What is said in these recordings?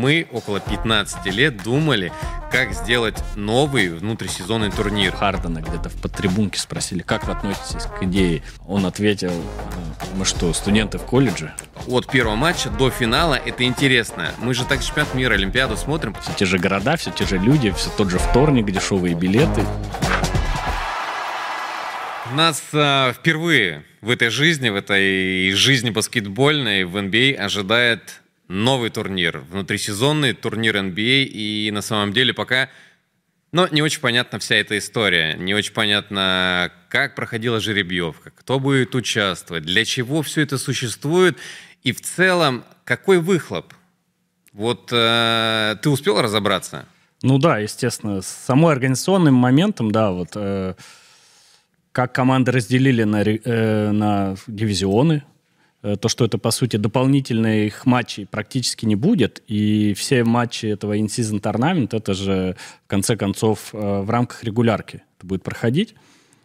Мы около 15 лет думали, как сделать новый внутрисезонный турнир. Хардена где-то в подтрибунке спросили, как вы относитесь к идее. Он ответил, «Ну, мы что, студенты в колледже? От первого матча до финала это интересно. Мы же так чемпионат мира, Олимпиаду смотрим. Все те же города, все те же люди, все тот же вторник, дешевые билеты. Нас э, впервые в этой жизни, в этой жизни баскетбольной в NBA ожидает новый турнир, внутрисезонный турнир NBA, и на самом деле пока, но не очень понятна вся эта история, не очень понятно, как проходила жеребьевка, кто будет участвовать, для чего все это существует, и в целом какой выхлоп. Вот э, ты успел разобраться? Ну да, естественно, с самой организационным моментом, да, вот э, как команды разделили на, э, на дивизионы, то, что это, по сути, дополнительных матчей практически не будет, и все матчи этого in-season tournament, это же, в конце концов, э, в рамках регулярки это будет проходить.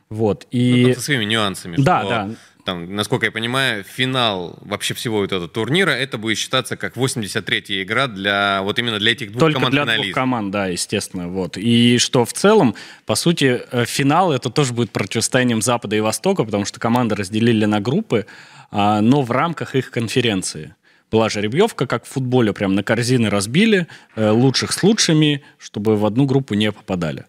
Вот, и... Ну, со своими нюансами. Да, что, да. Там, насколько я понимаю, финал вообще всего вот этого турнира, это будет считаться как 83-я игра для вот именно для этих двух Только команд для двух команд, да, естественно. Вот. И что в целом, по сути, э, финал это тоже будет противостоянием Запада и Востока, потому что команды разделили на группы, а, но в рамках их конференции. Была жеребьевка, как в футболе, прям на корзины разбили, э, лучших с лучшими, чтобы в одну группу не попадали.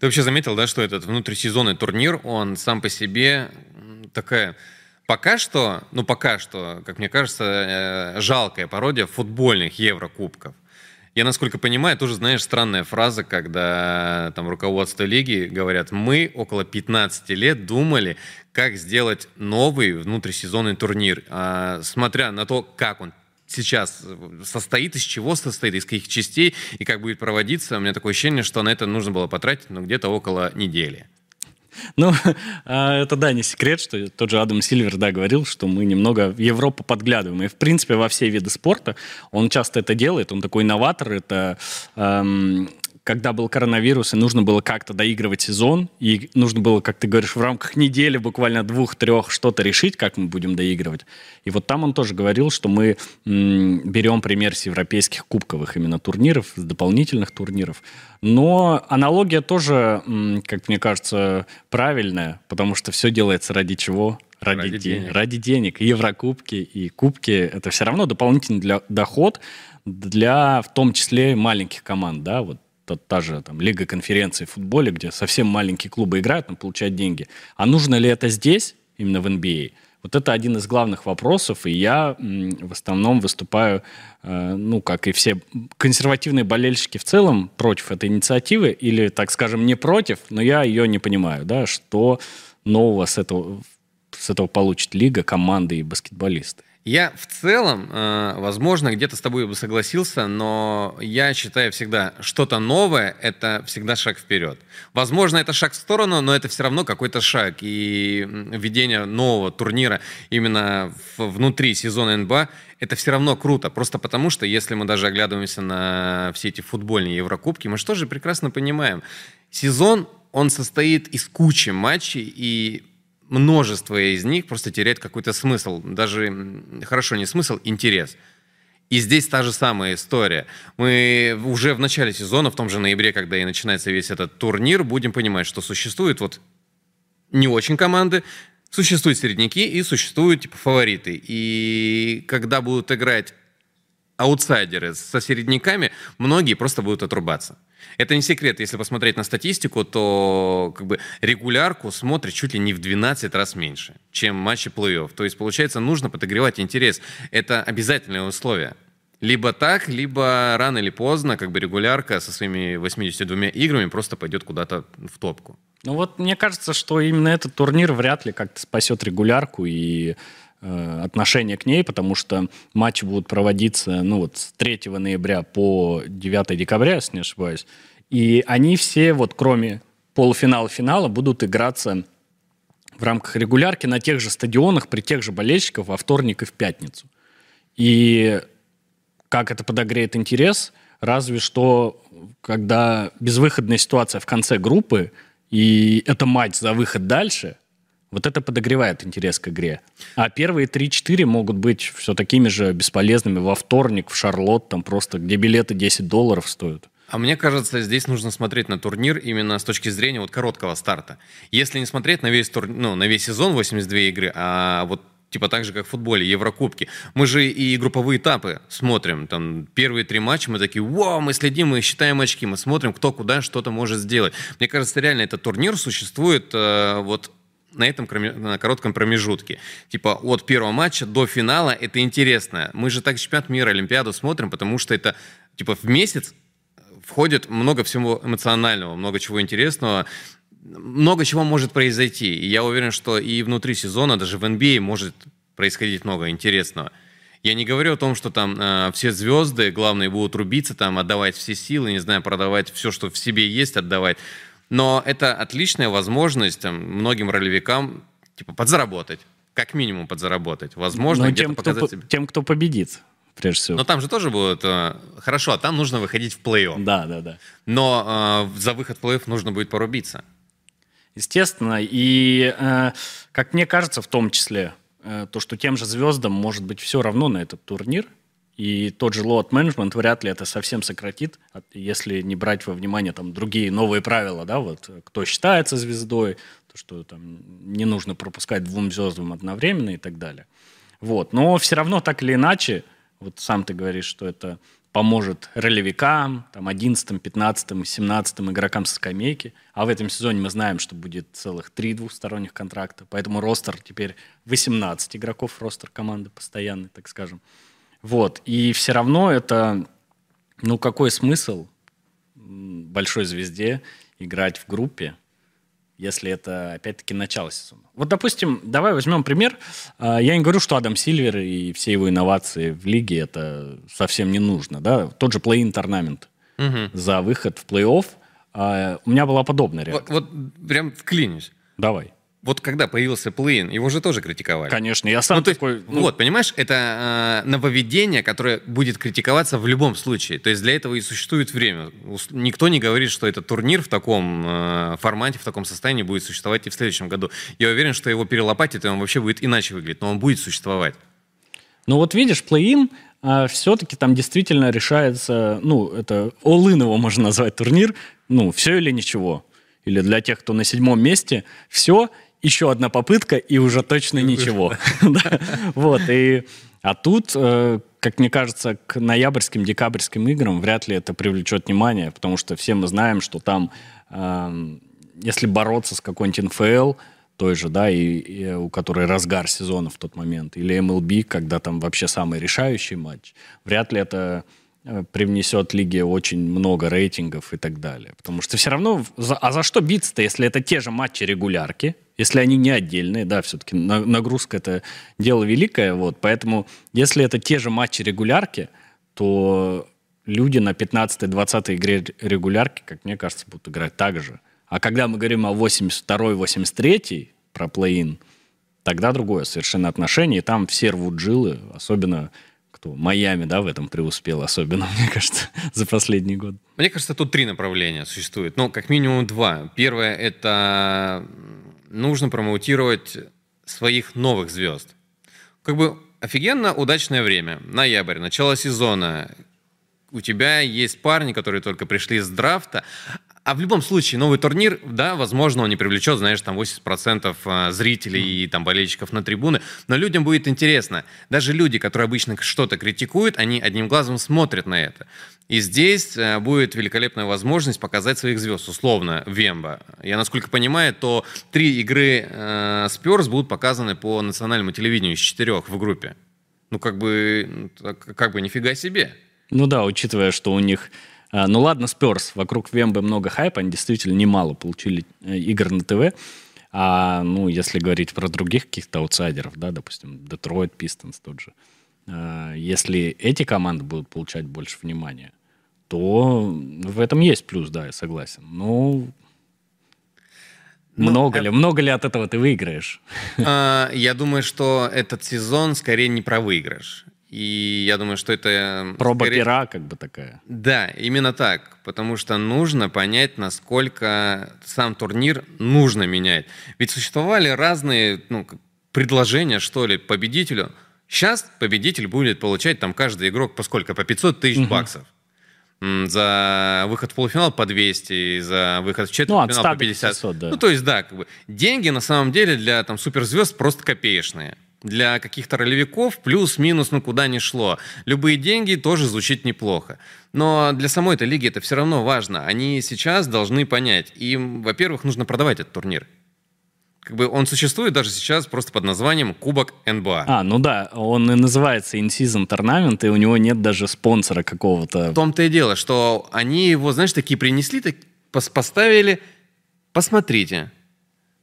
Ты вообще заметил, да, что этот внутрисезонный турнир, он сам по себе такая пока что, ну пока что, как мне кажется, э, жалкая пародия футбольных Еврокубков. Я, насколько понимаю, тоже, знаешь, странная фраза, когда там руководство лиги говорят, мы около 15 лет думали, как сделать новый внутрисезонный турнир. А, смотря на то, как он сейчас состоит, из чего состоит, из каких частей и как будет проводиться, у меня такое ощущение, что на это нужно было потратить ну, где-то около недели. Ну, а, это, да, не секрет, что тот же Адам Сильвер, да, говорил, что мы немного в Европу подглядываем. И, в принципе, во все виды спорта он часто это делает. Он такой инноватор. Это эм, когда был коронавирус, и нужно было как-то доигрывать сезон, и нужно было, как ты говоришь, в рамках недели, буквально двух-трех, что-то решить, как мы будем доигрывать. И вот там он тоже говорил, что мы берем пример с европейских кубковых именно турниров, с дополнительных турниров. Но аналогия тоже, как мне кажется, правильная, потому что все делается ради чего? Ради, ради, денег. ради денег. Еврокубки и кубки — это все равно дополнительный для, доход для, в том числе, маленьких команд, да, вот та, та же там, Лига конференций в футболе, где совсем маленькие клубы играют, но получают деньги. А нужно ли это здесь, именно в NBA? Вот это один из главных вопросов, и я в основном выступаю, э, ну, как и все консервативные болельщики в целом, против этой инициативы, или, так скажем, не против, но я ее не понимаю, да, что нового с этого, с этого получит лига, команды и баскетболисты. Я в целом, э, возможно, где-то с тобой бы согласился, но я считаю всегда, что-то новое – это всегда шаг вперед. Возможно, это шаг в сторону, но это все равно какой-то шаг. И введение нового турнира именно внутри сезона НБА – это все равно круто. Просто потому, что если мы даже оглядываемся на все эти футбольные Еврокубки, мы же прекрасно понимаем. Сезон, он состоит из кучи матчей, и множество из них просто теряет какой-то смысл. Даже, хорошо, не смысл, интерес. И здесь та же самая история. Мы уже в начале сезона, в том же ноябре, когда и начинается весь этот турнир, будем понимать, что существуют вот не очень команды, существуют середняки и существуют типа фавориты. И когда будут играть аутсайдеры со середняками, многие просто будут отрубаться. Это не секрет, если посмотреть на статистику, то как бы регулярку смотрят чуть ли не в 12 раз меньше, чем матчи плей-офф. То есть, получается, нужно подогревать интерес. Это обязательное условие. Либо так, либо рано или поздно как бы регулярка со своими 82 играми просто пойдет куда-то в топку. Ну вот мне кажется, что именно этот турнир вряд ли как-то спасет регулярку и отношение к ней, потому что матчи будут проводиться ну, вот, с 3 ноября по 9 декабря, если не ошибаюсь. И они все, вот кроме полуфинала финала, будут играться в рамках регулярки на тех же стадионах, при тех же болельщиках во вторник и в пятницу. И как это подогреет интерес, разве что когда безвыходная ситуация в конце группы, и это матч за выход дальше – Вот это подогревает интерес к игре. А первые 3-4 могут быть все такими же бесполезными во вторник в Шарлотт, там просто, где билеты 10 долларов стоят. А мне кажется, здесь нужно смотреть на турнир именно с точки зрения вот короткого старта. Если не смотреть на весь, тур... ну, на весь сезон 82 игры, а вот типа так же, как в футболе, Еврокубки. Мы же и групповые этапы смотрим. Там первые три матча мы такие, вау, мы следим, мы считаем очки, мы смотрим, кто куда что-то может сделать. Мне кажется, реально этот турнир существует э, вот на этом на коротком промежутке. Типа от первого матча до финала это интересно. Мы же так чемпионат мира, Олимпиаду смотрим, потому что это типа в месяц входит много всего эмоционального, много чего интересного много чего может произойти. И я уверен, что и внутри сезона, даже в NBA может происходить много интересного. Я не говорю о том, что там э, все звезды главные будут рубиться, там отдавать все силы, не знаю, продавать все, что в себе есть, отдавать. Но это отличная возможность там, многим ролевикам типа подзаработать, как минимум подзаработать. Возможно, где-то тем, показать кто, себе. Тем, кто победит прежде всего. Но там же тоже будет... Э, хорошо, а там нужно выходить в плей-офф. Да, да, да. Но э, за выход в плей-офф нужно будет порубиться. Естественно. И, э, как мне кажется, в том числе, э, то, что тем же звездам может быть все равно на этот турнир, и тот же load management вряд ли это совсем сократит, если не брать во внимание там другие новые правила, да, вот кто считается звездой, то, что там не нужно пропускать двум звездам одновременно и так далее. Вот. Но все равно так или иначе, вот сам ты говоришь, что это поможет ролевикам, там, 11, 15, 17 игрокам со скамейки. А в этом сезоне мы знаем, что будет целых три двухсторонних контракта. Поэтому ростер теперь 18 игроков, ростер команды постоянный, так скажем. Вот. И все равно это, ну, какой смысл большой звезде играть в группе, если это, опять-таки, начало сезона. Вот, допустим, давай возьмем пример. А, я не говорю, что Адам Сильвер и все его инновации в лиге это совсем не нужно. Да? Тот же плей-ин торнамент угу. за выход в плей-офф. А, у меня была подобная реакция. Вот, вот прям вклинюсь. Давай вот когда появился плей его же тоже критиковали. Конечно, я сам ну, такой... Ну... Вот, понимаешь, это э, нововведение, которое будет критиковаться в любом случае. То есть для этого и существует время. Никто не говорит, что этот турнир в таком э, формате, в таком состоянии будет существовать и в следующем году. Я уверен, что его перелопатит, и он вообще будет иначе выглядеть, но он будет существовать. Ну вот видишь, плей-ин а все-таки там действительно решается, ну, это all его можно назвать турнир, ну, все или ничего. Или для тех, кто на седьмом месте, все еще одна попытка, и уже точно ничего. Вот, и... А тут, э, как мне кажется, к ноябрьским, декабрьским играм вряд ли это привлечет внимание, потому что все мы знаем, что там, эм, если бороться с какой-нибудь НФЛ, той же, да, и, и у которой разгар сезона в тот момент, или МЛБ, когда там вообще самый решающий матч, вряд ли это привнесет лиге очень много рейтингов и так далее. Потому что все равно... А за что биться-то, если это те же матчи регулярки, если они не отдельные, да, все-таки нагрузка это дело великое, вот, поэтому если это те же матчи регулярки, то люди на 15-20 игре регулярки, как мне кажется, будут играть так же. А когда мы говорим о 82-83 про плей-ин, тогда другое совершенно отношение, и там все рвут жилы, особенно кто Майами, да, в этом преуспел особенно, мне кажется, за последний год. Мне кажется, тут три направления существует. Ну, как минимум два. Первое – это нужно промоутировать своих новых звезд. Как бы офигенно удачное время. Ноябрь, начало сезона. У тебя есть парни, которые только пришли с драфта, а в любом случае, новый турнир, да, возможно, он не привлечет, знаешь, там 80% а, зрителей и там болельщиков на трибуны, но людям будет интересно. Даже люди, которые обычно что-то критикуют, они одним глазом смотрят на это. И здесь э, будет великолепная возможность показать своих звезд, условно, Вемба. Я, насколько понимаю, то три игры э, Спёрс будут показаны по национальному телевидению из четырех в группе. Ну, как бы, как бы нифига себе. Ну да, учитывая, что у них а, ну ладно, Спёрс, вокруг Вембы много хайпа, они действительно немало получили э, игр на ТВ. А, ну, если говорить про других каких-то аутсайдеров, да, допустим, Детройт, Пистонс тот же, а, если эти команды будут получать больше внимания, то в этом есть плюс, да, я согласен. Но ну, много ли, много ли от этого ты выиграешь? А, я думаю, что этот сезон скорее не про выигрыш. И я думаю, что это... Проба скорее... пера как бы такая. Да, именно так. Потому что нужно понять, насколько сам турнир нужно менять. Ведь существовали разные ну, предложения, что ли, победителю. Сейчас победитель будет получать там каждый игрок по сколько? По 500 тысяч угу. баксов за выход в полуфинал по 200, за выход в четвертьфинал ну, по 50. 500, да. Ну, то есть, да, как бы, деньги на самом деле для там суперзвезд просто копеечные. Для каких-то ролевиков плюс-минус, ну куда ни шло. Любые деньги тоже звучит неплохо. Но для самой этой лиги это все равно важно. Они сейчас должны понять. Им, во-первых, нужно продавать этот турнир как бы он существует даже сейчас просто под названием Кубок НБА. А, ну да, он и называется In-Season Tournament, и у него нет даже спонсора какого-то. В том-то и дело, что они его, знаешь, такие принесли, так, поставили, посмотрите,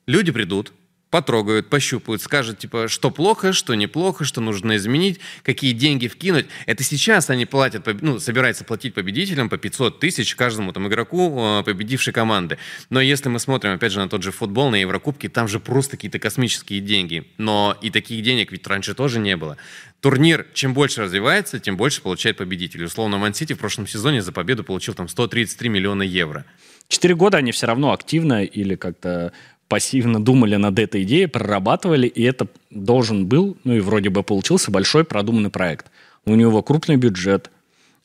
люди придут, потрогают, пощупают, скажут, типа, что плохо, что неплохо, что нужно изменить, какие деньги вкинуть. Это сейчас они платят, ну, собираются платить победителям по 500 тысяч каждому там игроку э, победившей команды. Но если мы смотрим, опять же, на тот же футбол, на Еврокубки, там же просто какие-то космические деньги. Но и таких денег ведь раньше тоже не было. Турнир, чем больше развивается, тем больше получает победитель. Условно, Ман-Сити в прошлом сезоне за победу получил там 133 миллиона евро. Четыре года они все равно активно или как-то пассивно думали над этой идеей, прорабатывали, и это должен был, ну и вроде бы получился большой продуманный проект. У него крупный бюджет,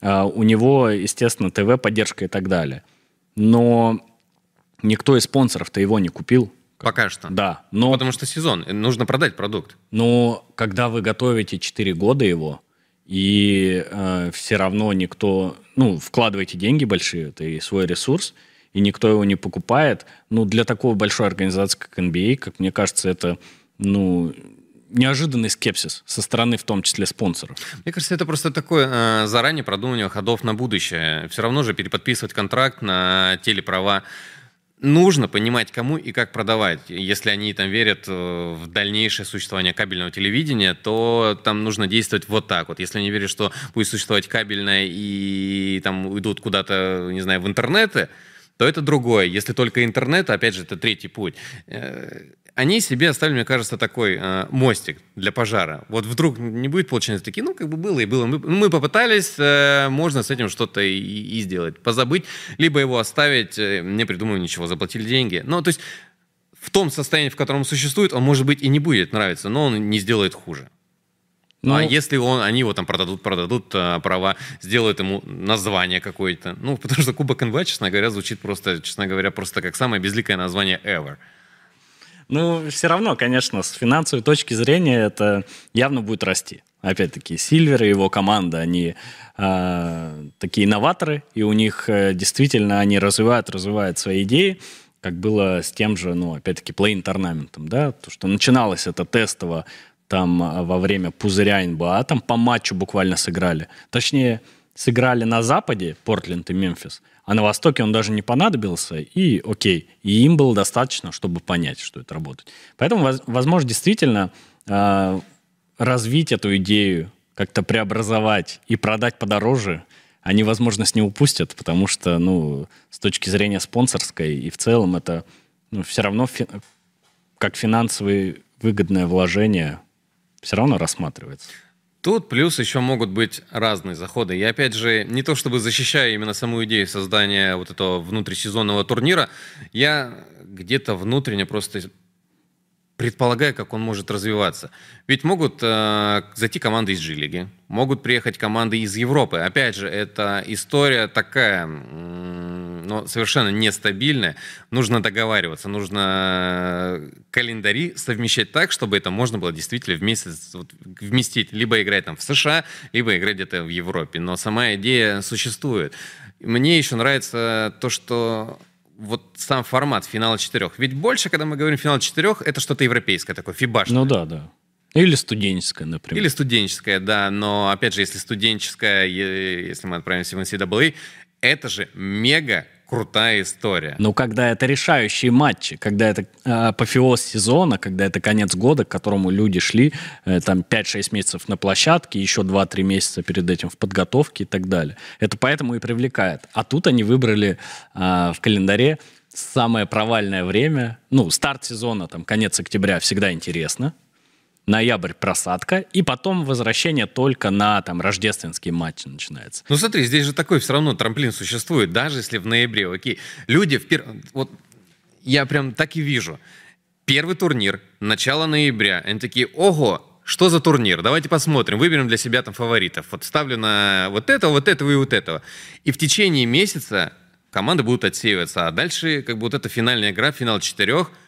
а, у него, естественно, ТВ-поддержка и так далее. Но никто из спонсоров-то его не купил. Пока что. Да. Но... Потому что сезон, нужно продать продукт. Но когда вы готовите 4 года его, и э, все равно никто, ну, вкладываете деньги большие, это и свой ресурс, и никто его не покупает, ну, для такой большой организации, как NBA, как мне кажется, это, ну, неожиданный скепсис со стороны, в том числе, спонсоров. Мне кажется, это просто такое э, заранее продумывание ходов на будущее. Все равно же переподписывать контракт на телеправа нужно понимать, кому и как продавать. Если они там верят э, в дальнейшее существование кабельного телевидения, то там нужно действовать вот так вот. Если они верят, что будет существовать кабельное и там уйдут куда-то, не знаю, в интернеты, то это другое. Если только интернет, опять же, это третий путь. Э, они себе оставили, мне кажется, такой э, мостик для пожара. Вот вдруг не будет получаться такие, ну, как бы было и было. Мы, мы попытались, э, можно с этим что-то и, и сделать. Позабыть, либо его оставить, э, не придумав ничего, заплатили деньги. Ну, то есть в том состоянии, в котором он существует, он, может быть, и не будет нравиться, но он не сделает хуже. Ну, а если он, они его там продадут, продадут а, права, сделают ему название какое-то. Ну, потому что Кубок НБА, честно говоря, звучит просто, честно говоря, просто как самое безликое название ever. Ну, все равно, конечно, с финансовой точки зрения это явно будет расти. Опять-таки, Сильвер и его команда, они э, такие инноваторы, и у них э, действительно они развивают, развивают свои идеи, как было с тем же, ну, опять-таки, плей-торнаментом, да, то, что начиналось это тестово там а, во время пузыря НБА, там по матчу буквально сыграли. Точнее, сыграли на Западе, Портленд и Мемфис, а на Востоке он даже не понадобился, и окей, и им было достаточно, чтобы понять, что это работает. Поэтому, возможно, действительно а, развить эту идею, как-то преобразовать и продать подороже, они, возможно, с не упустят, потому что, ну, с точки зрения спонсорской и в целом это ну, все равно фи- как финансовые выгодное вложение все равно рассматривается. Тут плюс еще могут быть разные заходы. Я опять же, не то чтобы защищаю именно саму идею создания вот этого внутрисезонного турнира, я где-то внутренне просто предполагая, как он может развиваться. Ведь могут э, зайти команды из G-лиги, могут приехать команды из Европы. Опять же, это история такая, но совершенно нестабильная. Нужно договариваться, нужно календари совмещать так, чтобы это можно было действительно в месяц вот, вместить. Либо играть там в США, либо играть где-то в Европе. Но сама идея существует. Мне еще нравится то, что вот сам формат финала четырех. Ведь больше, когда мы говорим финал четырех, это что-то европейское такое, фибашное. Ну да, да. Или студенческое, например. Или студенческое, да. Но, опять же, если студенческое, если мы отправимся в NCAA, это же мега крутая история. Ну, когда это решающие матчи, когда это э, апофеоз сезона, когда это конец года, к которому люди шли э, там 5-6 месяцев на площадке, еще 2-3 месяца перед этим в подготовке и так далее. Это поэтому и привлекает. А тут они выбрали э, в календаре самое провальное время. Ну, старт сезона, там, конец октября всегда интересно. Ноябрь просадка, и потом возвращение только на там рождественские матчи начинается. Ну смотри, здесь же такой все равно трамплин существует, даже если в ноябре, окей. Люди в пер... вот я прям так и вижу. Первый турнир, начало ноября, они такие, ого, что за турнир? Давайте посмотрим, выберем для себя там фаворитов. Вот ставлю на вот этого, вот этого и вот этого. И в течение месяца команды будут отсеиваться, а дальше как бы вот эта финальная игра, финал четырех –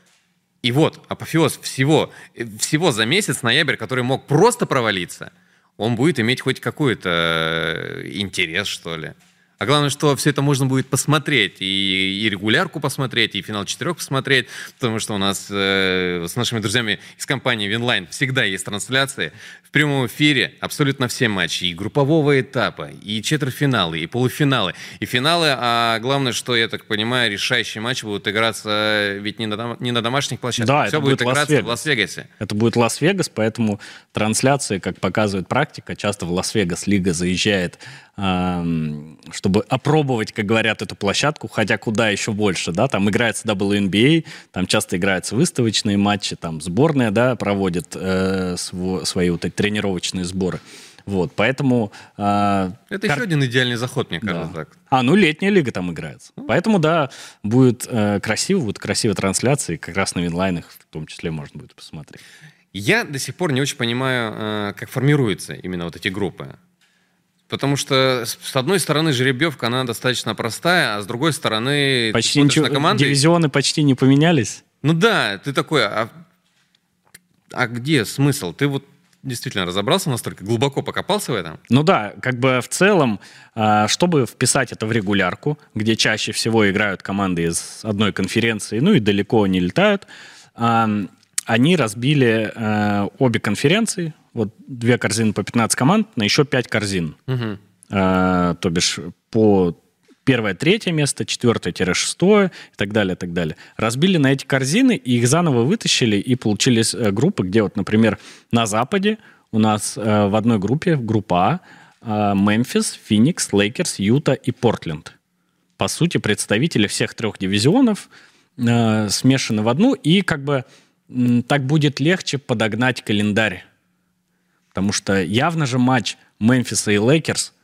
и вот, апофеоз всего, всего за месяц, ноябрь, который мог просто провалиться, он будет иметь хоть какой-то э, интерес, что ли. А главное, что все это можно будет посмотреть, и, и регулярку посмотреть, и финал четырех посмотреть, потому что у нас э, с нашими друзьями из компании Winline всегда есть трансляции. В прямом эфире абсолютно все матчи, и группового этапа, и четвертьфиналы, и полуфиналы, и финалы, а главное, что, я так понимаю, решающие матчи будут играться ведь не на, не на домашних площадках, да, все это будет, будет играться в Лас-Вегасе. Это будет Лас-Вегас, поэтому трансляции, как показывает практика, часто в Лас-Вегас лига заезжает чтобы опробовать, как говорят, эту площадку, хотя куда еще больше, да, там играется WNBA, там часто играются выставочные матчи, там сборная, да, проводит э, св- свои вот эти тренировочные сборы. Вот, поэтому... Э, Это кар... еще один идеальный заход, мне кажется. Да. Так. А, ну летняя лига там играется. Ну. Поэтому, да, будет э, красиво, будут красивые трансляции, как раз на винлайнах в том числе можно будет посмотреть. Я до сих пор не очень понимаю, э, как формируются именно вот эти группы. Потому что, с одной стороны, жеребьевка, она достаточно простая, а с другой стороны... Почти ничего, на команды... дивизионы почти не поменялись. Ну да, ты такой, а, а где смысл? Ты вот действительно разобрался настолько, глубоко покопался в этом? Ну да, как бы в целом, а, чтобы вписать это в регулярку, где чаще всего играют команды из одной конференции, ну и далеко не летают, они разбили э, обе конференции, вот две корзины по 15 команд на еще 5 корзин. Угу. Э, то бишь по первое, третье место, четвертое-шестое и так далее, и так далее. Разбили на эти корзины, и их заново вытащили, и получились э, группы, где вот, например, на Западе у нас э, в одной группе, группа А, э, Мемфис, Феникс, Лейкерс, Юта и Портленд. По сути, представители всех трех дивизионов э, смешаны в одну, и как бы так будет легче подогнать календарь. Потому что явно же матч Мемфиса и Лейкерс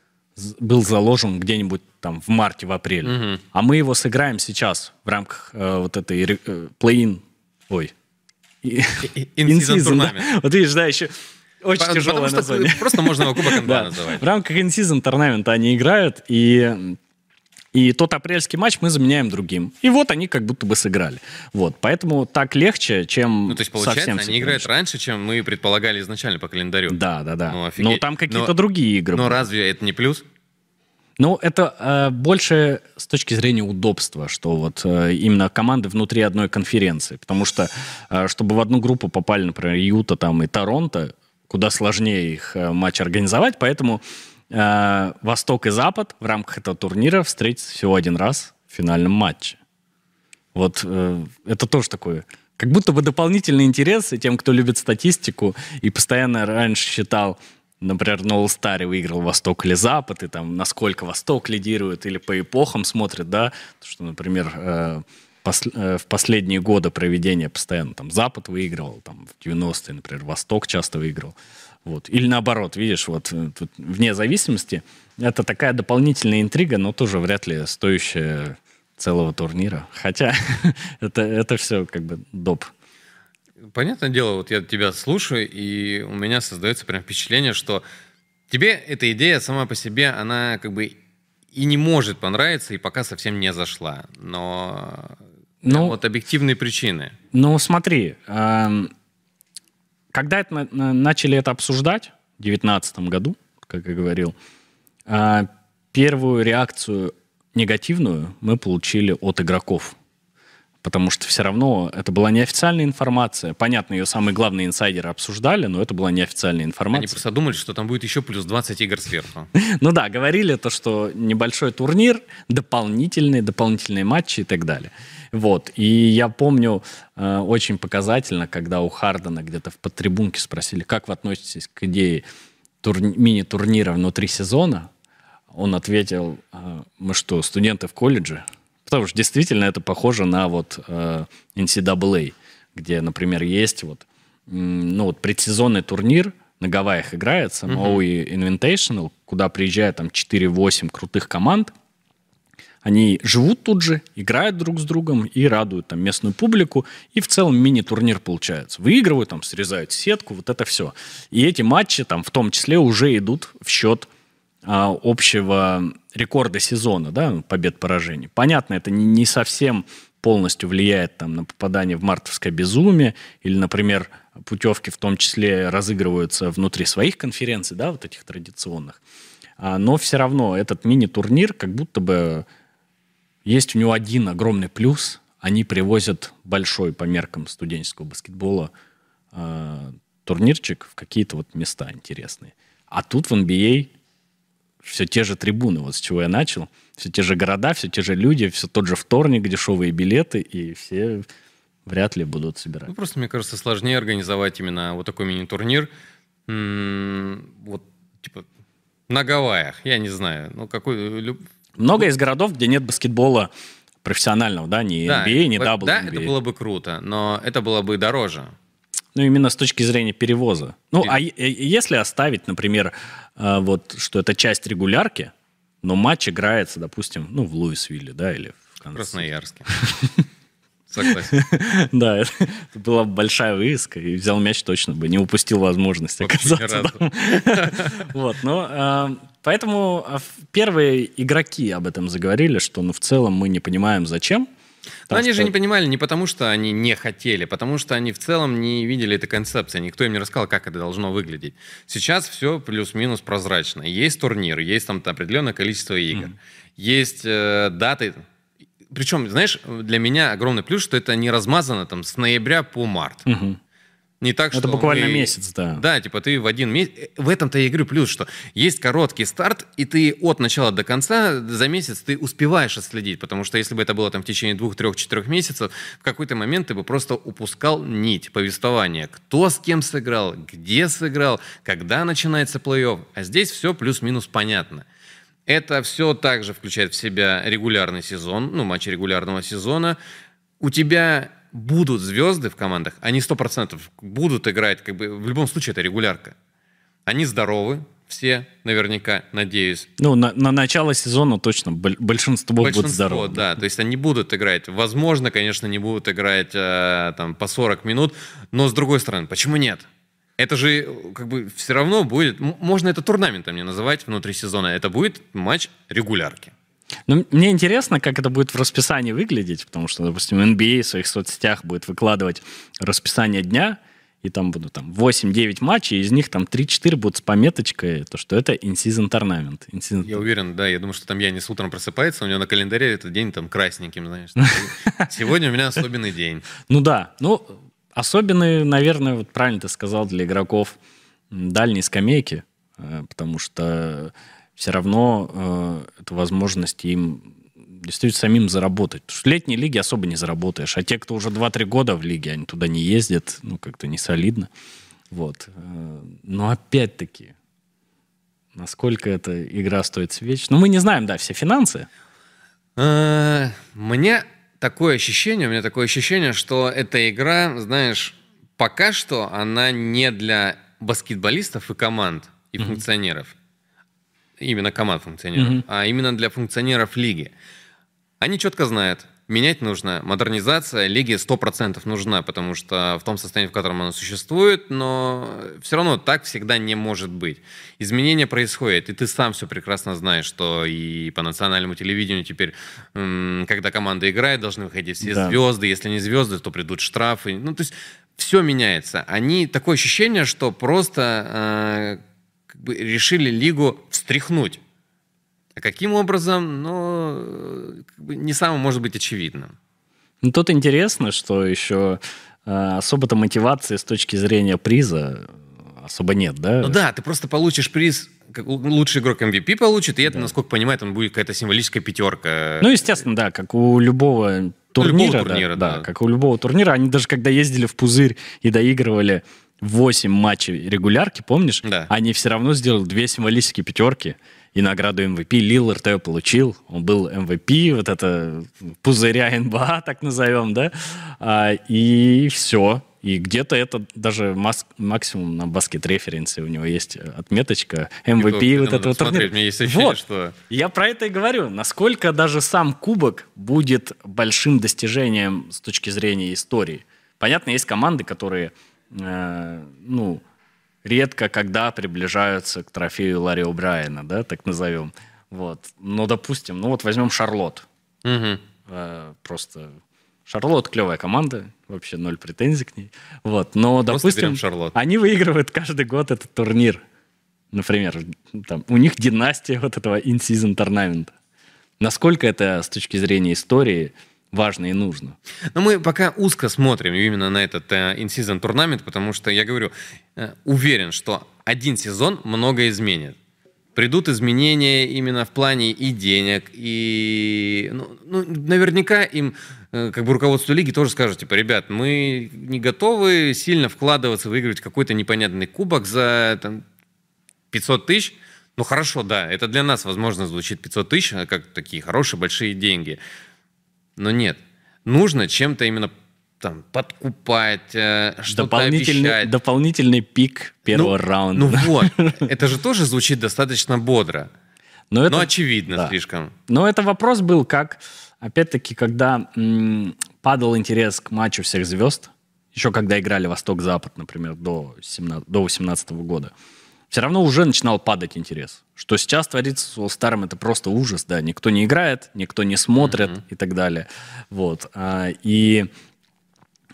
был заложен где-нибудь там в марте, в апреле. Угу. А мы его сыграем сейчас в рамках э, вот этой э, play-in, ой, in-season, да? Вот видишь, да, еще очень По, тяжелое название. Просто можно его Кубок НБА называть. В рамках in-season торнамента они играют, и и тот апрельский матч мы заменяем другим. И вот они как будто бы сыграли. Вот, поэтому так легче, чем Ну, то есть, получается, совсем они играют раньше, чем мы предполагали изначально по календарю. Да, да, да. Ну, Но там какие-то но, другие игры. Но разве это не плюс? Ну, это э, больше с точки зрения удобства, что вот э, именно команды внутри одной конференции. Потому что, э, чтобы в одну группу попали, например, Юта там и Торонто, куда сложнее их э, матч организовать, поэтому Э, Восток и Запад в рамках этого турнира встретятся всего один раз в финальном матче. Вот э, это тоже такое как будто бы дополнительный интерес и тем, кто любит статистику и постоянно раньше считал, например, на All-Star выиграл Восток или Запад, и там насколько Восток лидирует, или по эпохам смотрит, да, что, например, э, в последние годы проведения постоянно там Запад выигрывал, там в 90-е, например, Восток часто выиграл. Вот. Или наоборот, видишь, вот э, тут вне зависимости. Это такая дополнительная интрига, но тоже вряд ли стоящая целого турнира. Хотя это, это все как бы доп. Понятное дело, вот я тебя слушаю, и у меня создается прям впечатление, что тебе эта идея сама по себе, она как бы и не может понравиться, и пока совсем не зашла. Но ну, вот объективные причины. Ну, смотри, эм, когда это, начали это обсуждать, в 2019 году, как я говорил, а, первую реакцию негативную мы получили от игроков. Потому что все равно это была неофициальная информация. Понятно, ее самые главные инсайдеры обсуждали, но это была неофициальная информация. Они просто думали, что там будет еще плюс 20 игр сверху. Ну да, говорили то, что небольшой турнир, дополнительные, дополнительные матчи и так далее. Вот. И я помню э, очень показательно, когда у Хардена где-то в подтрибунке спросили, как вы относитесь к идее турни- мини-турнира внутри сезона, он ответил, э, мы что, студенты в колледже? Потому что действительно это похоже на вот э, NCAA, где, например, есть вот ну, вот предсезонный турнир на Гавайях играется, Maui Invitational, куда приезжают там 4-8 крутых команд. Они живут тут же, играют друг с другом и радуют там местную публику. И в целом мини-турнир получается. Выигрывают, там, срезают сетку, вот это все. И эти матчи там в том числе уже идут в счет а, общего рекорда сезона, да, побед-поражений. Понятно, это не, не совсем полностью влияет там, на попадание в мартовское безумие, или, например, путевки в том числе разыгрываются внутри своих конференций, да, вот этих традиционных. А, но все равно этот мини-турнир как будто бы есть у него один огромный плюс. Они привозят большой по меркам студенческого баскетбола э, турнирчик в какие-то вот места интересные. А тут в NBA все те же трибуны, вот с чего я начал. Все те же города, все те же люди, все тот же вторник, дешевые билеты, и все вряд ли будут собирать. Ну, просто, мне кажется, сложнее организовать именно вот такой мини-турнир. Вот, типа, на Гавайях, я не знаю. Ну, какой... Много из городов, где нет баскетбола профессионального, да, ни да, NBA, ни WNBA. Да, это было бы круто, но это было бы дороже. Ну, именно с точки зрения перевоза. Ну, а если оставить, например, э, вот, что это часть регулярки, но матч играется, допустим, ну, в Луисвилле, да, или в Красноярске. Согласен. Да, это была большая вывеска, и взял мяч точно бы, не упустил возможность оказаться. Вот, но э, поэтому а, первые игроки об этом заговорили, что ну в целом мы не понимаем, зачем. Но они что... же не понимали не потому, что они не хотели, потому что они в целом не видели этой концепции. Никто им не рассказал, как это должно выглядеть. Сейчас все плюс-минус прозрачно. Есть турнир, есть там определенное количество игр, mm. есть э, даты, причем, знаешь, для меня огромный плюс, что это не размазано там с ноября по март. Угу. Не так, это буквально мы... месяц, да. Да, типа ты в один месяц... В этом-то я говорю плюс, что есть короткий старт, и ты от начала до конца за месяц ты успеваешь отследить, потому что если бы это было там в течение двух, трех, четырех месяцев, в какой-то момент ты бы просто упускал нить повествования. Кто с кем сыграл, где сыграл, когда начинается плей-офф. А здесь все плюс-минус понятно. Это все также включает в себя регулярный сезон, ну, матчи регулярного сезона. У тебя будут звезды в командах, они 100% будут играть, как бы, в любом случае это регулярка. Они здоровы, все, наверняка, надеюсь. Ну, на, на начало сезона точно большинство, большинство будет здорово. да. То есть они будут играть. Возможно, конечно, не будут играть э, там по 40 минут, но с другой стороны, почему нет? Это же как бы все равно будет... Можно это турнаментом не называть внутри сезона. Это будет матч регулярки. Ну, мне интересно, как это будет в расписании выглядеть, потому что, допустим, NBA в своих соцсетях будет выкладывать расписание дня, и там будут там 8-9 матчей, из них там 3-4 будут с пометочкой, то, что это in-season tournament. In я уверен, да, я думаю, что там Янис утром просыпается, у него на календаре этот день там красненьким, знаешь. Сегодня у меня особенный день. Ну да, ну Особенный, наверное, вот правильно ты сказал, для игроков дальней скамейки, э, потому что все равно э, это возможность им действительно самим заработать. Потому что летней лиге особо не заработаешь. А те, кто уже 2-3 года в лиге, они туда не ездят, ну, как-то не солидно. Вот. Э, но опять-таки, насколько эта игра стоит свеч? Ну, мы не знаем, да, все финансы. Мне такое ощущение, у меня такое ощущение, что эта игра, знаешь, пока что она не для баскетболистов и команд, и mm-hmm. Именно команд функционеров, mm-hmm. а именно для функционеров лиги. Они четко знают, менять нужно. Модернизация лиги 100% нужна, потому что в том состоянии, в котором она существует, но все равно так всегда не может быть. Изменения происходят, и ты сам все прекрасно знаешь, что и по национальному телевидению теперь, когда команда играет, должны выходить все да. звезды. Если не звезды, то придут штрафы. Ну, то есть все меняется. Они такое ощущение, что просто э, решили лигу встряхнуть. А каким образом, ну, как бы не самым может быть очевидным. Ну, тут интересно, что еще э, особо-то мотивации с точки зрения приза особо нет, да? Ну да, ты просто получишь приз, как лучший игрок MVP получит, и это, да. насколько понимаю, там будет какая-то символическая пятерка. Ну, естественно, да, как у любого турнира, любого турнира да, да. да, как у любого турнира, они даже когда ездили в пузырь и доигрывали 8 матчей регулярки, помнишь? Да. Они все равно сделали две символические пятерки и награду MVP. Лиллард ее получил. Он был MVP, вот это пузыря НБА, так назовем, да? А, и все. И где-то это даже мас- максимум на баскет-референсе у него есть отметочка MVP вот этого турнира. Мне есть ощущение, Вот. что... Я про это и говорю. Насколько даже сам кубок будет большим достижением с точки зрения истории. Понятно, есть команды, которые, э, ну, редко когда приближаются к трофею Ларри О'Брайена, да, так назовем. Вот. Но, допустим, ну вот возьмем Шарлот. Мгм. Э, просто Шарлот клевая команда, вообще ноль претензий к ней. Вот. Но, Просто допустим, они выигрывают каждый год этот турнир. Например, там, у них династия вот этого in-season торнамента. Насколько это с точки зрения истории важно и нужно? Но мы пока узко смотрим именно на этот э, in-season турнамент, потому что, я говорю, э, уверен, что один сезон многое изменит. Придут изменения именно в плане и денег, и ну, ну, наверняка им, э, как бы руководство лиги тоже скажут, типа, ребят, мы не готовы сильно вкладываться, выигрывать какой-то непонятный кубок за там, 500 тысяч. Ну хорошо, да, это для нас, возможно, звучит 500 тысяч, а как такие хорошие большие деньги. Но нет. Нужно чем-то именно там подкупать, э, что-то Дополнительный, обещать. дополнительный пик первого ну, раунда. Ну вот, это же тоже звучит достаточно бодро. Но это, Но очевидно да. слишком. Но это вопрос был, как, опять-таки, когда м, падал интерес к матчу всех звезд, еще когда играли Восток-Запад, например, до 17, до 18 года, все равно уже начинал падать интерес. Что сейчас творится с All-Star, это просто ужас, да, никто не играет, никто не смотрит и так далее. Вот. А, И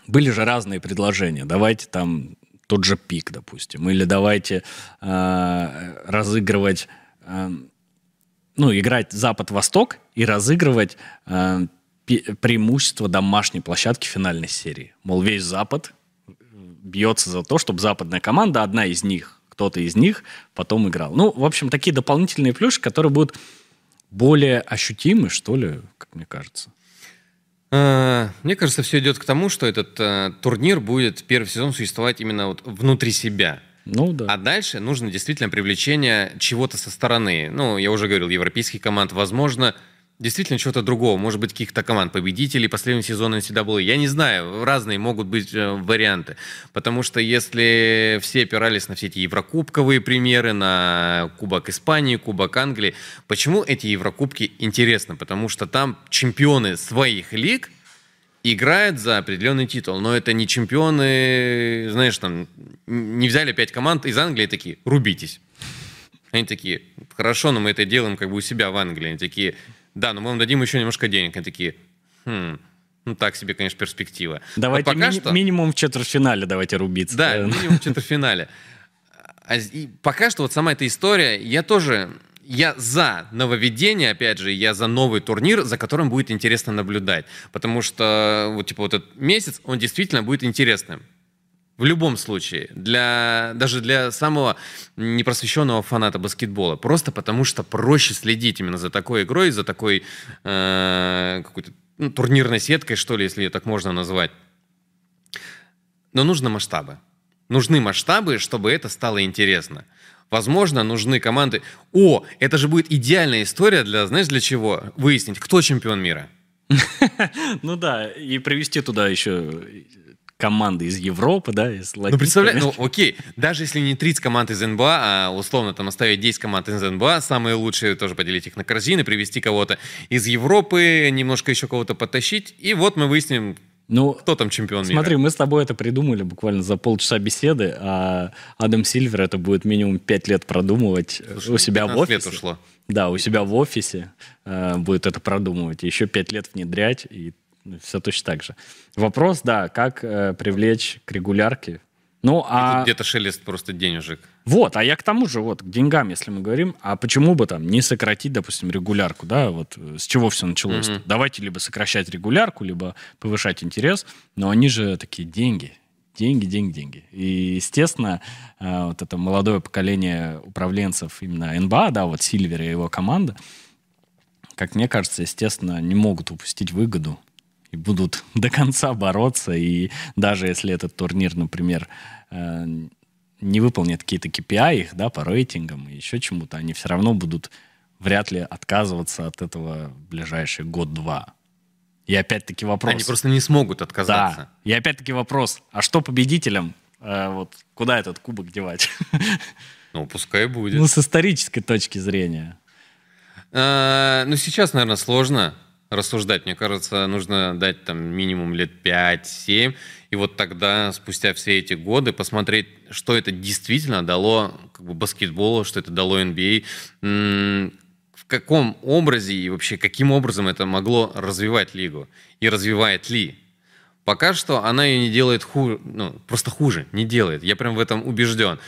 были же разные предложения. Давайте там тот же пик, допустим, или давайте а, разыгрывать а, ну, играть Запад-Восток и разыгрывать преимущество домашней площадки финальной серии. Мол, весь Запад бьется за то, чтобы западная команда, одна из них, кто-то из них, потом играл. Ну, в общем, такие дополнительные плюшки, которые будут более ощутимы, что ли, как мне кажется. Э, Мне кажется, все идет к тому, что этот э, турнир будет первый сезон существовать именно вот внутри себя. Ну, да. А дальше нужно действительно привлечение чего-то со стороны. Ну, я уже говорил, европейских команд, возможно, действительно чего-то другого. Может быть, каких-то команд, победителей последнего сезона NCAA. Я не знаю, разные могут быть э, варианты. Потому что если все опирались на все эти еврокубковые примеры, на Кубок Испании, Кубок Англии, почему эти еврокубки интересны? Потому что там чемпионы своих лиг играют за определенный титул. Но это не чемпионы, знаешь, там, не взяли пять команд из Англии такие, рубитесь. Они такие, хорошо, но мы это делаем как бы у себя в Англии. Они такие, да, но мы вам дадим еще немножко денег. Они такие, хм, ну так себе, конечно, перспектива. Давайте Вот пока мини- что... минимум в четвертьфинале давайте рубиться. Да, Э, минимум в четвертьфинале. А и пока что вот сама эта история, я тоже, я за нововведение, опять же, я за новый турнир, за которым будет интересно наблюдать. Потому что вот типа вот этот месяц, он действительно будет интересным. В любом случае, для, даже для самого непросвещенного фаната баскетбола. Просто потому что проще следить именно за такой игрой, за такой э, какой-то ну, турнирной сеткой, что ли, если ее так можно назвать. Но нужны масштабы. Нужны масштабы, чтобы это стало интересно. Возможно, нужны команды. О, это же будет идеальная история для, знаешь, для чего? Выяснить, кто чемпион мира. Ну да, и привести туда еще команды из Европы, да, из Ну, Латинской представляешь, ну, окей, даже если не 30 команд из НБА, а условно там оставить 10 команд из НБА, самые лучшие тоже поделить их на корзины, привести кого-то из Европы, немножко еще кого-то подтащить, и вот мы выясним, Ну, кто там чемпион Смотри, мира. мы с тобой это придумали буквально за полчаса беседы, а Адам Сильвер это будет минимум 5 лет продумывать э, у себя в 15 лет офисе. ушло. Да, у себя в офисе э, будет это продумывать, еще 5 лет внедрять, и все точно так же. Вопрос, да, как э, привлечь к регулярке. Ну, а... тут где-то шелест просто денежек. Вот, а я к тому же, вот, к деньгам, если мы говорим, а почему бы там не сократить, допустим, регулярку, да, вот э, с чего все началось? Мгм. Давайте либо сокращать регулярку, либо повышать интерес, но они же такие деньги, деньги, деньги, деньги. И, естественно, э, вот это молодое поколение управленцев именно НБА, да, вот Сильвер и его команда, как мне кажется, естественно, не могут упустить выгоду и будут до конца бороться. И даже если этот турнир, например, э, не выполнит какие-то KPI их, да, по рейтингам и еще чему-то, они все равно будут вряд ли отказываться от этого в ближайший год-два. И опять-таки вопрос. Они просто не смогут отказаться. Да. И опять-таки вопрос, а что победителям? Э, вот куда этот кубок девать? Ну, пускай будет. Ну, с исторической точки зрения. А, ну, сейчас, наверное, сложно рассуждать. Мне кажется, нужно дать там минимум лет 5-7, и вот тогда, спустя все эти годы, посмотреть, что это действительно дало как бы, баскетболу, что это дало NBA, в каком образе и вообще каким образом это могло развивать лигу, и развивает ли. Пока что она ее не делает хуже, ну, просто хуже, не делает. Я прям в этом убежден.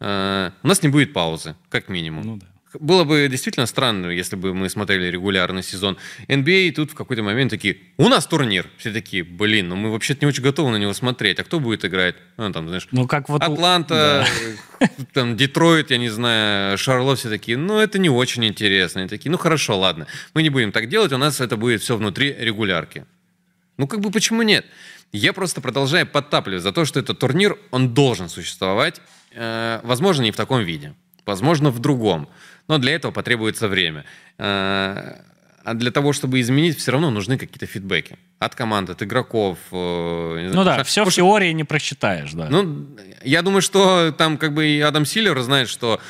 А, у нас не будет паузы, как минимум. Ну, да. Было бы действительно странно, если бы мы смотрели регулярный сезон NBA, и тут в какой-то момент такие, у нас турнир. Все такие, блин, ну мы вообще-то не очень готовы на него смотреть. А кто будет играть? Ну, там, знаешь, ну, как вот Атланта, да. там, Детройт, я не знаю, Шарлот, все такие, ну это не очень интересно. И такие, ну хорошо, ладно, мы не будем так делать, у нас это будет все внутри регулярки. Ну как бы почему нет? Я просто продолжаю подтапливать за то, что этот турнир, он должен существовать, э, возможно, не в таком виде, возможно, в другом. Но для этого потребуется время. Э, а для того, чтобы изменить, все равно нужны какие-то фидбэки от команд, от игроков. Э, ну да, все в теории не просчитаешь, да. Ну, я думаю, что там как бы и Адам Силлер знает, что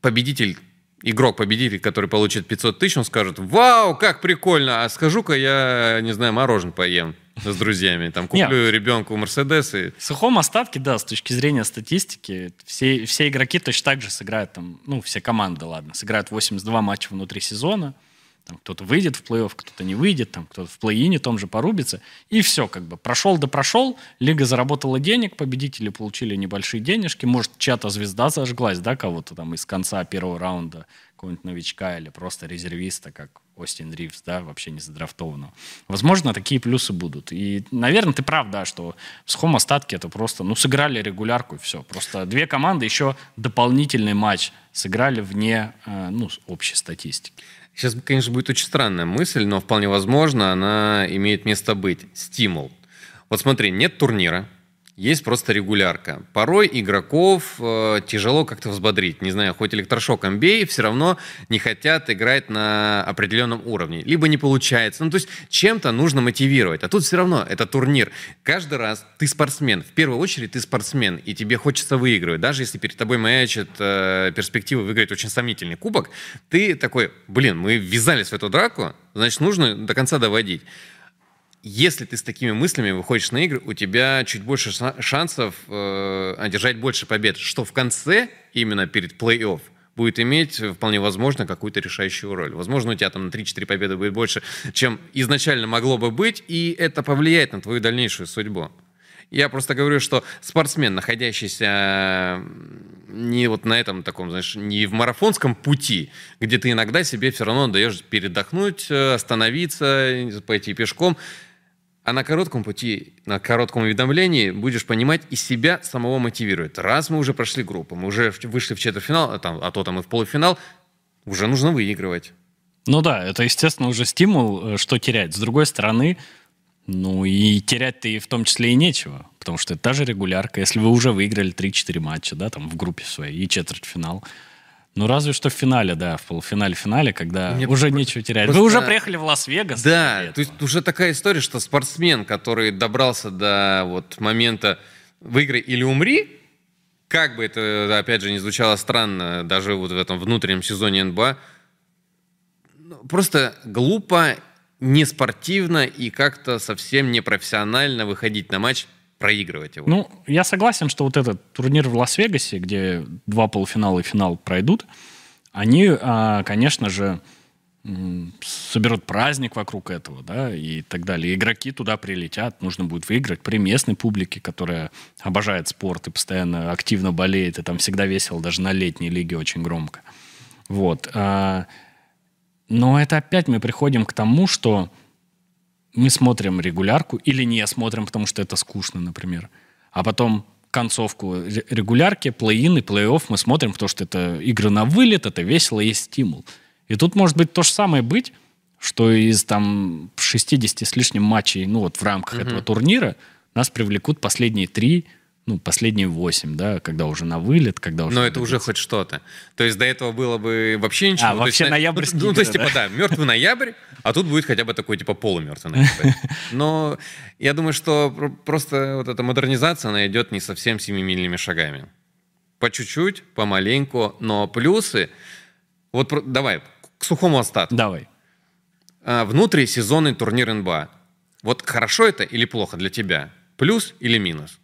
победитель игрок-победитель, который получит 500 тысяч, он скажет, вау, как прикольно, а скажу-ка я, не знаю, мороженое поем с друзьями. Там куплю Нет. ребенку Мерседес. И... В сухом остатке, да, с точки зрения статистики, все, все игроки точно так же сыграют, там, ну, все команды, ладно, сыграют 82 матча внутри сезона. Там кто-то выйдет в плей-офф, кто-то не выйдет, там кто-то в плей-ине том же порубится. И все, как бы, прошел да прошел, лига заработала денег, победители получили небольшие денежки, может, чья-то звезда зажглась, да, кого-то там из конца первого раунда, какого-нибудь новичка или просто резервиста, как Остин Ривз, да, вообще не задрафтованного. Возможно, такие плюсы будут. И, наверное, ты прав, да, что в сухом остатке это просто, ну, сыграли регулярку и все. Просто две команды еще дополнительный матч сыграли вне, э, ну, общей статистики. Сейчас, конечно, будет очень странная мысль, но вполне возможно, она имеет место быть. Стимул. Вот смотри, нет турнира, есть просто регулярка. Порой игроков э, тяжело как-то взбодрить. Не знаю, хоть электрошоком бей, все равно не хотят играть на определенном уровне. Либо не получается. Ну, то есть чем-то нужно мотивировать. А тут все равно это турнир. Каждый раз ты спортсмен. В первую очередь ты спортсмен, и тебе хочется выигрывать. Даже если перед тобой маячит э, перспектива выиграть очень сомнительный кубок, ты такой, блин, мы ввязались в эту драку, значит, нужно до конца доводить если ты с такими мыслями выходишь на игры, у тебя чуть больше шансов э, одержать больше побед, что в конце, именно перед плей-офф, будет иметь вполне возможно какую-то решающую роль. Возможно, у тебя там на 3-4 победы будет больше, чем изначально могло бы быть, и это повлияет на твою дальнейшую судьбу. Я просто говорю, что спортсмен, находящийся не вот на этом таком, знаешь, не в марафонском пути, где ты иногда себе все равно даешь передохнуть, э, остановиться, пойти пешком, а на коротком пути, на коротком уведомлении будешь понимать и себя самого мотивирует. Раз мы уже прошли группу, мы уже вышли в четвертьфинал, а, там, а то там и в полуфинал, уже нужно выигрывать. Ну да, это, естественно, уже стимул, э, что терять. С другой стороны, ну и терять-то и в том числе и нечего, потому что это та же регулярка. Если вы уже выиграли 3-4 матча, да, там в группе своей и четвертьфинал, ну, разве что в финале, да, в полуфинале-финале, когда Мне уже нечего терять. Просто... Вы уже приехали в Лас-Вегас. Да, то есть уже такая история, что спортсмен, который добрался до вот момента «выиграй или умри», как бы это, опять же, не звучало странно, даже вот в этом внутреннем сезоне НБА, ну, просто глупо, неспортивно и как-то совсем непрофессионально выходить на матч проигрывать его. Ну, я согласен, что вот этот турнир в Лас-Вегасе, где два полуфинала и финал пройдут, они, а, конечно же, соберут праздник вокруг этого, да, и так далее. Игроки туда прилетят, нужно будет выиграть при местной публике, которая обожает спорт и постоянно активно болеет, и там всегда весело, даже на летней лиге очень громко. Вот. А, но это опять мы приходим к тому, что мы смотрим регулярку или не смотрим, потому что это скучно, например. А потом концовку регулярки, плей-ин и плей-офф мы смотрим, потому что это игры на вылет, это весело, есть стимул. И тут может быть то же самое быть, что из там 60 с лишним матчей, ну вот в рамках mm-hmm. этого турнира нас привлекут последние три, ну, последние 8, да, когда уже на вылет, когда уже... Но это уже хоть что-то. То есть до этого было бы вообще ничего. А, вообще есть, ноябрьские Ну, то есть, типа, да, мертвый ноябрь, а тут будет хотя бы такой, типа, полумертвый ноябрь. Но я думаю, что про- просто вот эта модернизация, она идет не совсем семимильными шагами. По чуть-чуть, помаленьку, но плюсы... Вот давай, к сухому остатку. Давай. А, Внутрисезонный турнир НБА. Вот хорошо это или плохо для тебя? Плюс или минус?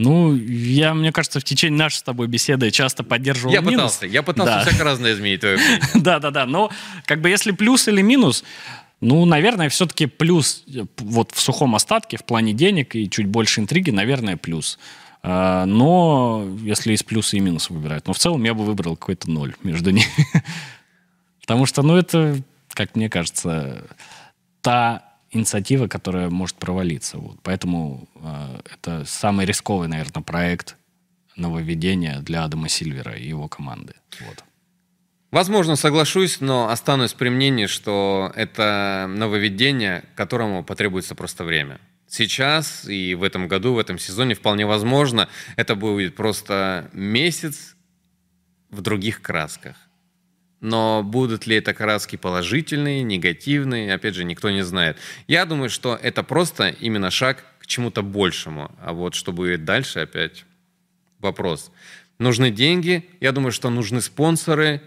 Ну, я, мне кажется, в течение нашей с тобой беседы часто поддерживал Я минус. пытался, я пытался Да. всяко разное изменить твое мнение. Да-да-да, но как бы если плюс или минус, ну, наверное, все-таки плюс э, вот в сухом остатке, в плане денег и чуть больше интриги, наверное, плюс. А, Но если из плюса и минуса выбирать, но в целом я бы выбрал какой-то ноль между ними. Потому что, ну, это, как мне кажется, та инициатива, которая может провалиться. Вот. Поэтому э, это самый рисковый, наверное, проект нововведения для Адама Сильвера и его команды. Вот. Возможно, соглашусь, но останусь при мнении, что это нововведение, которому потребуется просто время. Сейчас и в этом году, в этом сезоне вполне возможно, это будет просто месяц в других красках. Но будут ли это краски положительные, негативные, опять же, никто не знает. Я думаю, что это просто именно шаг к чему-то большему. А вот что будет дальше, опять вопрос. Нужны деньги, я думаю, что нужны спонсоры,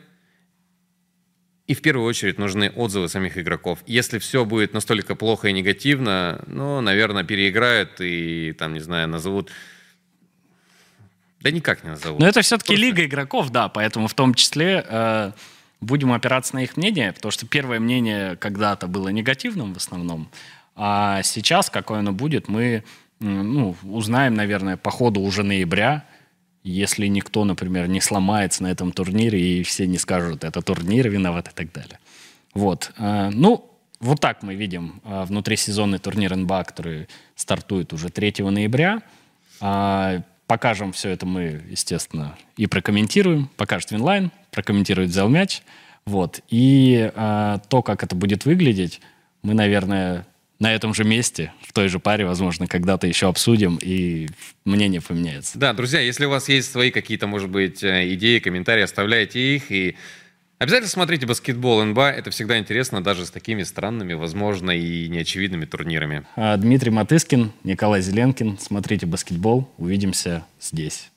и в первую очередь нужны отзывы самих игроков. Если все будет настолько плохо и негативно, ну, наверное, переиграют и, там, не знаю, назовут... Да никак не назовут. Но это все-таки Просто- лига игроков, да, поэтому в том числе э, будем опираться на их мнение, потому что первое мнение когда-то было негативным в основном, а сейчас, какое оно будет, мы ну, узнаем, наверное, по ходу уже ноября, если никто, например, не сломается на этом турнире и все не скажут, это турнир виноват и так далее. Вот. э, Ну, вот так мы видим э, внутрисезонный турнир НБА, который стартует уже 3 ноября. Покажем все это мы, естественно, и прокомментируем. Покажет Winline, прокомментирует взял мяч. Вот. И а, то, как это будет выглядеть, мы, наверное, на этом же месте, в той же паре, возможно, когда-то еще обсудим, и мнение поменяется. Да, друзья, если у вас есть свои какие-то, может быть, э, идеи, комментарии, оставляйте их. И обязательно смотрите баскетбол НБА. Это всегда интересно, даже с такими странными, возможно, и неочевидными турнирами. А, Дмитрий Матыскин, Николай Зеленкин. Смотрите баскетбол. Увидимся здесь.